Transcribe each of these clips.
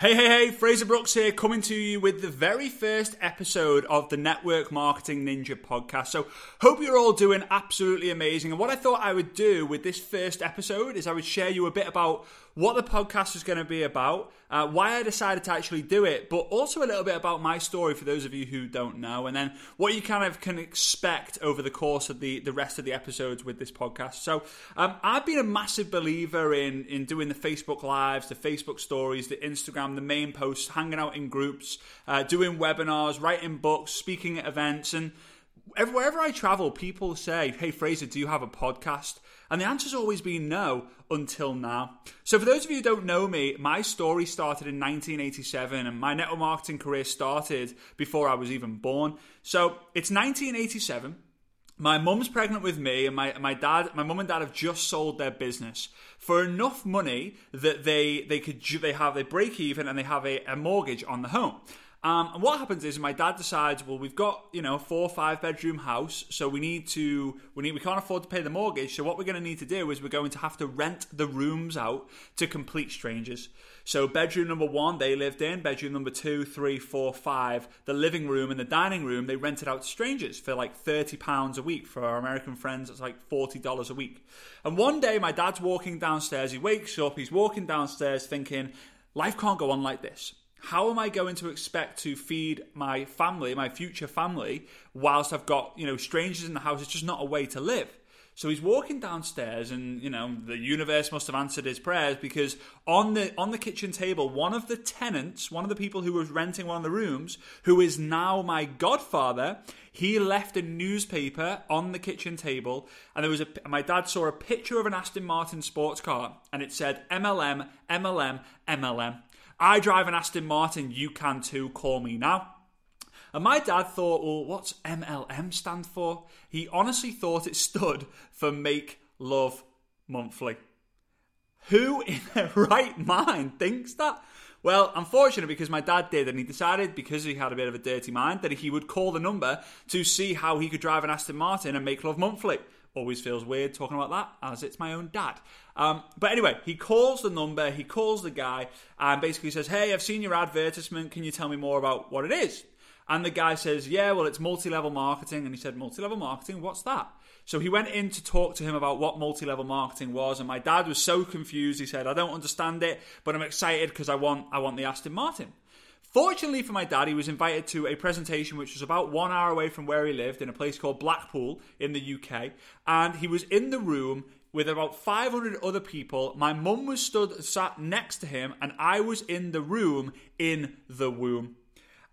Hey, hey, hey, Frazer Brooks here, coming to you with the very first episode of the Network Marketing Ninja podcast. So, hope you're all doing absolutely amazing. And what I thought I would do with this first episode is I would share you a bit about what the podcast is going to be about, uh, why I decided to actually do it, but also a little bit about my story for those of you who don't know, and then what you kind of can expect over the course of the, the rest of the episodes with this podcast. So, um, I've been a massive believer in, in doing the Facebook Lives, the Facebook stories, the Instagram, the main posts, hanging out in groups, uh, doing webinars, writing books, speaking at events, and wherever I travel, people say, Hey, Frazer, do you have a podcast? And the answer's always been no until now. So, for those of you who don't know me, my story started in 1987 and my network marketing career started before I was even born. So, it's 1987. My mum's pregnant with me, and my, my dad, my mum and dad have just sold their business for enough money that they they could they have they break even and they have a, a mortgage on the home. Um, and what happens is my dad decides, well, we've got you know four or five bedroom house, so we need to we need we can't afford to pay the mortgage. So what we're going to need to do is we're going to have to rent the rooms out to complete strangers. So bedroom number one they lived in, bedroom number two, three, four, five, the living room and the dining room they rented out to strangers for like thirty pounds a week. For our American friends, it's like forty dollars a week. And one day my dad's walking downstairs. He wakes up. He's walking downstairs thinking, life can't go on like this how am I going to expect to feed my family, my future family, whilst I've got, you know, strangers in the house? It's just not a way to live. So he's walking downstairs and, you know, the universe must have answered his prayers because on the on the kitchen table, one of the tenants, one of the people who was renting one of the rooms, who is now my godfather, he left a newspaper on the kitchen table and there was a my dad saw a picture of an Aston Martin sports car and it said MLM, MLM, MLM. I drive an Aston Martin, you can too, call me now. And my dad thought, well, what's MLM stand for? He honestly thought it stood for Make Love Monthly. Who in their right mind thinks that? Well, unfortunately, because my dad did, and he decided because he had a bit of a dirty mind that he would call the number to see how he could drive an Aston Martin and make love monthly always feels weird talking about that as it's my own dad. Um, but anyway, he calls the number, he calls the guy, and basically says, Hey, I've seen your advertisement. Can you tell me more about what it is? And the guy says, Yeah, well, it's multi level marketing. And he said, Multi level marketing? What's that? So he went in to talk to him about what multi level marketing was. And my dad was so confused. He said, I don't understand it, but I'm excited because I want, I want the Aston Martin. Fortunately for my dad, he was invited to a presentation which was about one hour away from where he lived in a place called Blackpool in the UK. And he was in the room with about 500 other people. My mum was stood sat next to him, and I was in the room in the womb.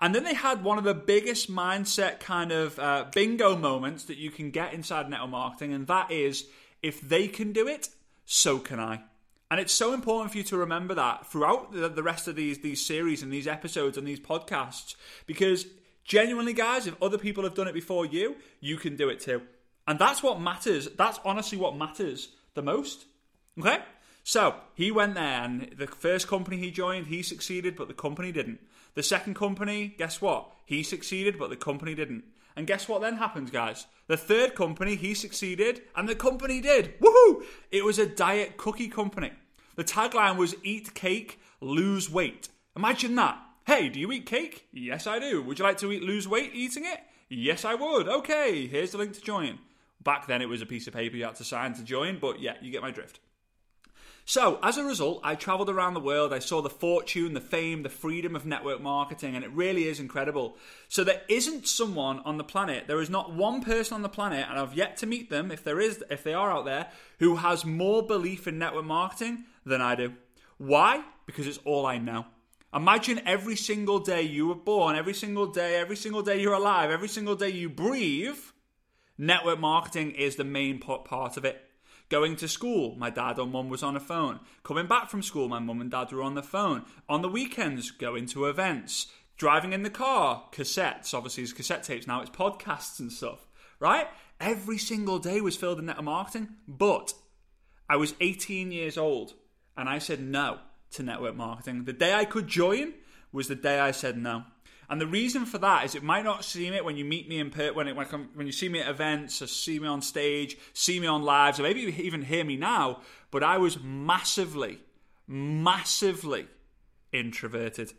And then they had one of the biggest mindset kind of uh, bingo moments that you can get inside network marketing, and that is if they can do it, so can I. And it's so important for you to remember that throughout the, the rest of these these series and these episodes and these podcasts, because genuinely, guys, if other people have done it before you, you can do it too. And that's what matters. That's honestly what matters the most. Okay? So he went there, and the first company he joined, he succeeded, but the company didn't. The second company, guess what? He succeeded, but the company didn't. And guess what then happens, guys? The third company, he succeeded, and the company did. Woohoo! It was a diet cookie company. The tagline was Eat cake, lose weight. Imagine that. Hey, do you eat cake? Yes, I do. Would you like to eat lose weight eating it? Yes, I would. Okay, here's the link to join. Back then, it was a piece of paper you had to sign to join, but yeah, you get my drift. So, as a result, I traveled around the world. I saw the fortune, the fame, the freedom of network marketing, and it really is incredible. So, there isn't someone on the planet, there is not one person on the planet, and I've yet to meet them, if there is, if they are out there, who has more belief in network marketing than I do. Why? Because it's all I know. Imagine every single day you were born, every single day, every single day you're alive, every single day you breathe, network marketing is the main part of it. Going to school, my dad or mum was on a phone. Coming back from school, my mum and dad were on the phone. On the weekends, going to events. Driving in the car, cassettes. Obviously, it's cassette tapes now, it's podcasts and stuff, right? Every single day was filled in network marketing, but I was 18 years old and I said no to network marketing. The day I could join was the day I said no. And the reason for that is it might not seem it when you meet me in per- when it, when, when you see me at events or see me on stage, see me on lives, or maybe even hear me now. But I was massively, massively introverted.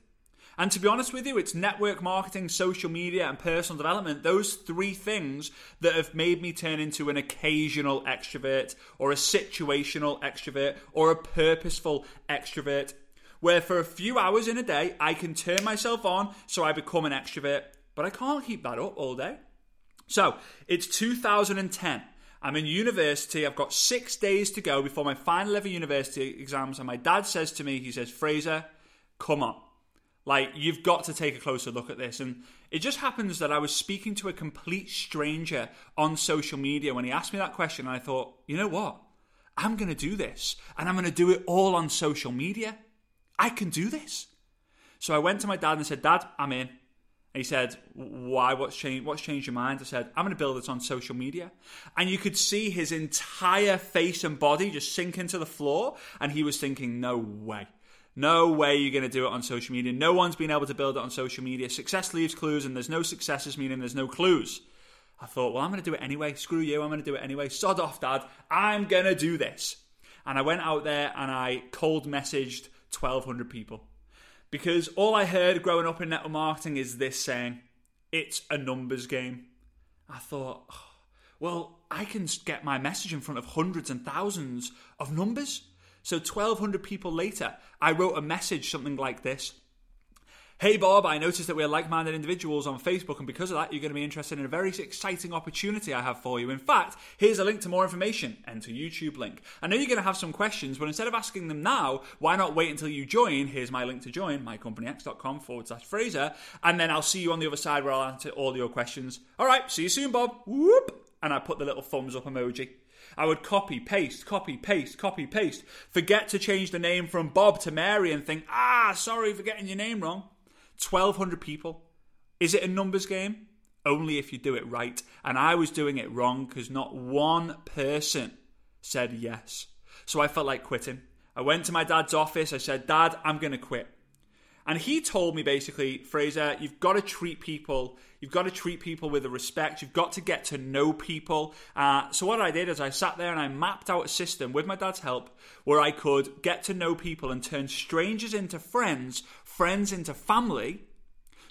And to be honest with you, it's network marketing, social media, and personal development, those three things that have made me turn into an occasional extrovert, or a situational extrovert, or a purposeful extrovert. Where for a few hours in a day, I can turn myself on so I become an extrovert, but I can't keep that up all day. So it's 2010. I'm in university. I've got six days to go before my final ever university exams. And my dad says to me, he says, Frazer, come on. Like, you've got to take a closer look at this. And it just happens that I was speaking to a complete stranger on social media when he asked me that question. And I thought, you know what? I'm going to do this. And I'm going to do it all on social media. I can do this. So I went to my dad and I said, Dad, I'm in. He said, Why? What's changed? What's changed your mind? I said, I'm going to build this on social media. And you could see his entire face and body just sink into the floor. And he was thinking, No way. No way you're going to do it on social media. No one's been able to build it on social media. Success leaves clues, and there's no successes, meaning there's no clues. I thought, well, I'm going to do it anyway. Screw you, I'm going to do it anyway. Sod off, Dad. I'm going to do this. And I went out there and I cold messaged 1,200 people. Because all I heard growing up in network marketing is this saying, it's a numbers game. I thought, oh, well, I can get my message in front of hundreds and thousands of numbers. So 1,200 people later, I wrote a message something like this. Hey Bob, I noticed that we're like minded individuals on Facebook, and because of that, you're going to be interested in a very exciting opportunity I have for you. In fact, here's a link to more information. Enter YouTube link. I know you're going to have some questions, but instead of asking them now, why not wait until you join? Here's my link to join, mycompanyx.com forward slash Frazer, and then I'll see you on the other side where I'll answer all your questions. All right, see you soon, Bob. Whoop! And I put the little thumbs up emoji. I would copy, paste, copy, paste, copy, paste. Forget to change the name from Bob to Mary and think, ah, sorry for getting your name wrong. 1,200 people. Is it a numbers game? Only if you do it right. And I was doing it wrong because not one person said yes. So I felt like quitting. I went to my dad's office. I said, Dad, I'm going to quit. And he told me basically, Frazer, you've got to treat people, you've got to treat people with a respect. You've got to get to know people. Uh, so what I did is I sat there and I mapped out a system with my dad's help where I could get to know people and turn strangers into friends, friends into family,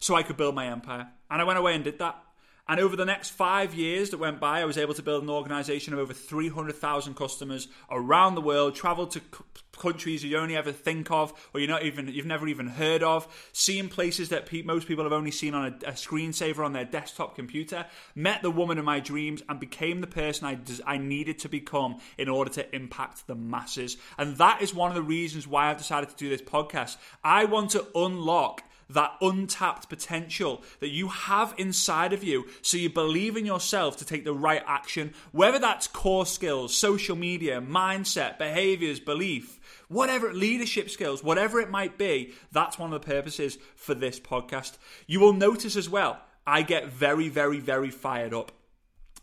so I could build my empire. And I went away and did that. And over the next five years that went by, I was able to build an organization of over 300,000 customers around the world, traveled to c- countries you only ever think of, or you're not even, you've never even heard of, seeing places that pe- most people have only seen on a, a, screensaver on their desktop computer, met the woman of my dreams, and became the person I, des- I needed to become in order to impact the masses. And that is one of the reasons why I've decided to do this podcast. I want to unlock that untapped potential that you have inside of you so you believe in yourself to take the right action, whether that's core skills, social media, mindset, behaviors, belief, whatever leadership skills, whatever it might be, that's one of the purposes for this podcast. You will notice as well, I get very, very, very fired up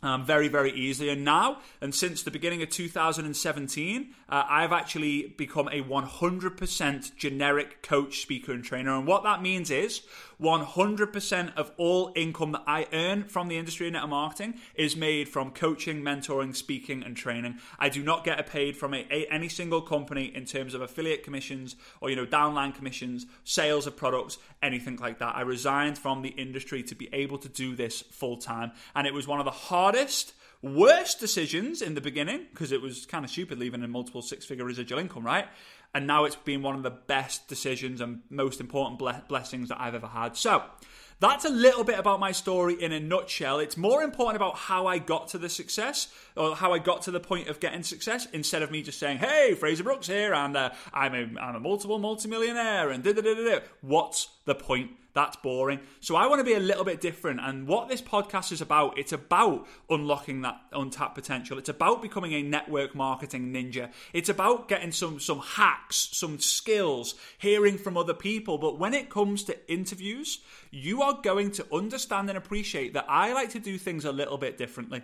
um, very, very easily. And now, and since the beginning of 2017, uh, I've actually become a 100% generic coach, speaker, and trainer. And what that means is 100% of all income that I earn from the industry of network marketing is made from coaching, mentoring, speaking, and training. I do not get paid from a, a, any single company in terms of affiliate commissions or you know downline commissions, sales of products, anything like that. I resigned from the industry to be able to do this full time, and it was one of the hardest worst decisions in the beginning because it was kind of stupid leaving a multiple six figure residual income, right? And now it's been one of the best decisions and most important ble- blessings that I've ever had. So, that's a little bit about my story in a nutshell. It's more important about how I got to the success or how I got to the point of getting success instead of me just saying, hey, Frazer Brooks here and uh, I'm, a, I'm a multiple multimillionaire and da da da da. What's the point? That's boring. So I want to be a little bit different. And what this podcast is about, it's about unlocking that untapped potential. It's about becoming a network marketing ninja. It's about getting some some hacks, some skills, hearing from other people. But when it comes to interviews, you are going to understand and appreciate that I like to do things a little bit differently.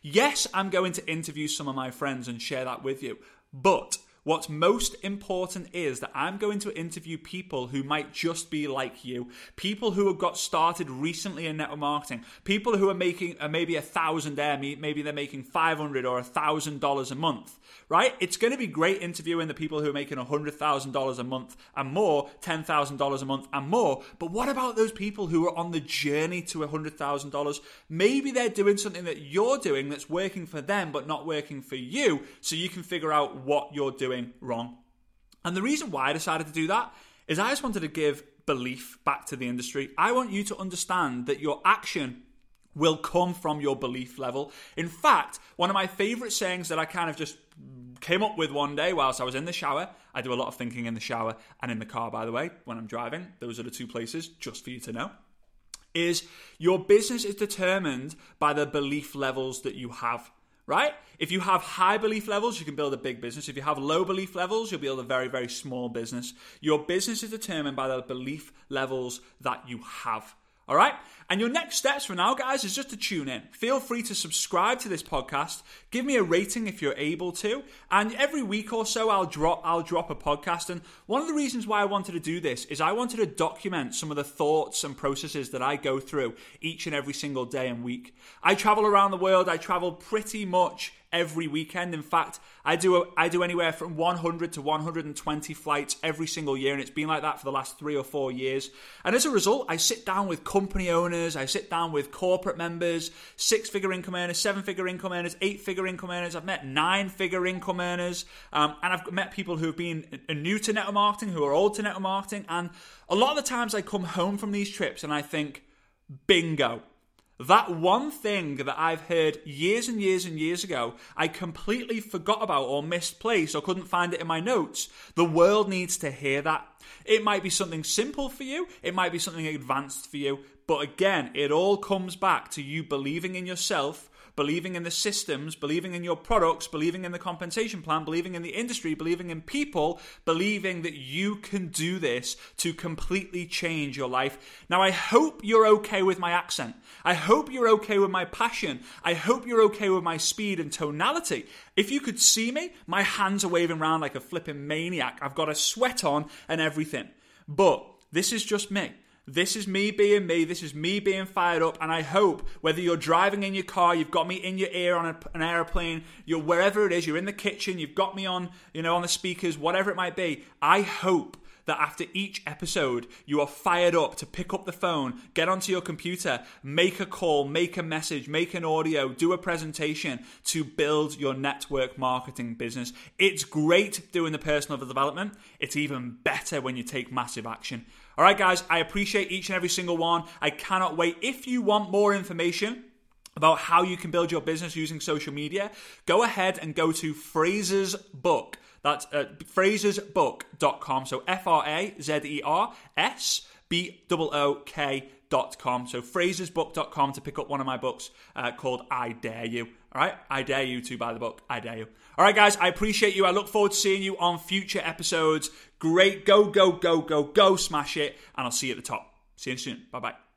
Yes, I'm going to interview some of my friends and share that with you. But What's most important is that I'm going to interview people who might just be like you, people who have got started recently in network marketing, people who are making uh, maybe a thousand maybe they're making 500 or a thousand dollars a month, right? It's going to be great interviewing the people who are making a hundred thousand dollars a month and more, ten thousand dollars a month and more. But what about those people who are on the journey to a hundred thousand dollars? Maybe they're doing something that you're doing that's working for them but not working for you, so you can figure out what you're doing wrong. And the reason why I decided to do that is I just wanted to give belief back to the industry. I want you to understand that your action will come from your belief level. In fact, one of my favorite sayings that I kind of just came up with one day whilst I was in the shower. I do a lot of thinking in the shower and in the car, by the way, when I'm driving. Those are the two places, just for you to know. Is your business is determined by the belief levels that you have right? If you have high belief levels, you can build a big business. If you have low belief levels, you'll build a very, very small business. Your business is determined by the belief levels that you have. All right? And your next steps for now, guys, is just to tune in. Feel free to subscribe to this podcast. Give me a rating if you're able to. And every week or so, I'll drop I'll drop a podcast. And one of the reasons why I wanted to do this is I wanted to document some of the thoughts and processes that I go through each and every single day and week. I travel around the world. I travel pretty much every weekend. In fact, I do I do anywhere from 100 to 120 flights every single year, and it's been like that for the last three or four years. And as a result, I sit down with company owners, I sit down with corporate members, six-figure income earners, seven-figure income earners, eight-figure income earners. I've met nine-figure income earners, um, and I've met people who have been new to network marketing, who are old to network marketing, and a lot of the times I come home from these trips and I think, bingo. That one thing that I've heard years and years and years ago, I completely forgot about or misplaced or couldn't find it in my notes. The world needs to hear that. It might be something simple for you, it might be something advanced for you, but again, it all comes back to you believing in yourself believing in the systems, believing in your products, believing in the compensation plan, believing in the industry, believing in people, believing that you can do this to completely change your life. Now, I hope you're okay with my accent. I hope you're okay with my passion. I hope you're okay with my speed and tonality. If you could see me, my hands are waving around like a flipping maniac. I've got a sweat on and everything. But this is just me. This is me being me. This is me being fired up. And I hope whether you're driving in your car, you've got me in your ear on a, an airplane, you're wherever it is, you're in the kitchen, you've got me on, you know, on the speakers, whatever it might be. I hope that after each episode, you are fired up to pick up the phone, get onto your computer, make a call, make a message, make an audio, do a presentation to build your network marketing business. It's great doing the personal development. It's even better when you take massive action. All right, guys, I appreciate each and every single one. I cannot wait. If you want more information, about how you can build your business using social media, go ahead and go to Frazer's book. That's uh, frazersbook.com. So F R A Z E R S B O O K dot com. So frazersbook.com to pick up one of my books uh, called I Dare You. All right, I dare you to buy the book. I dare you. All right, guys, I appreciate you. I look forward to seeing you on future episodes. Great. Go, go, go, go, go. Smash it. And I'll see you at the top. See you soon. Bye bye.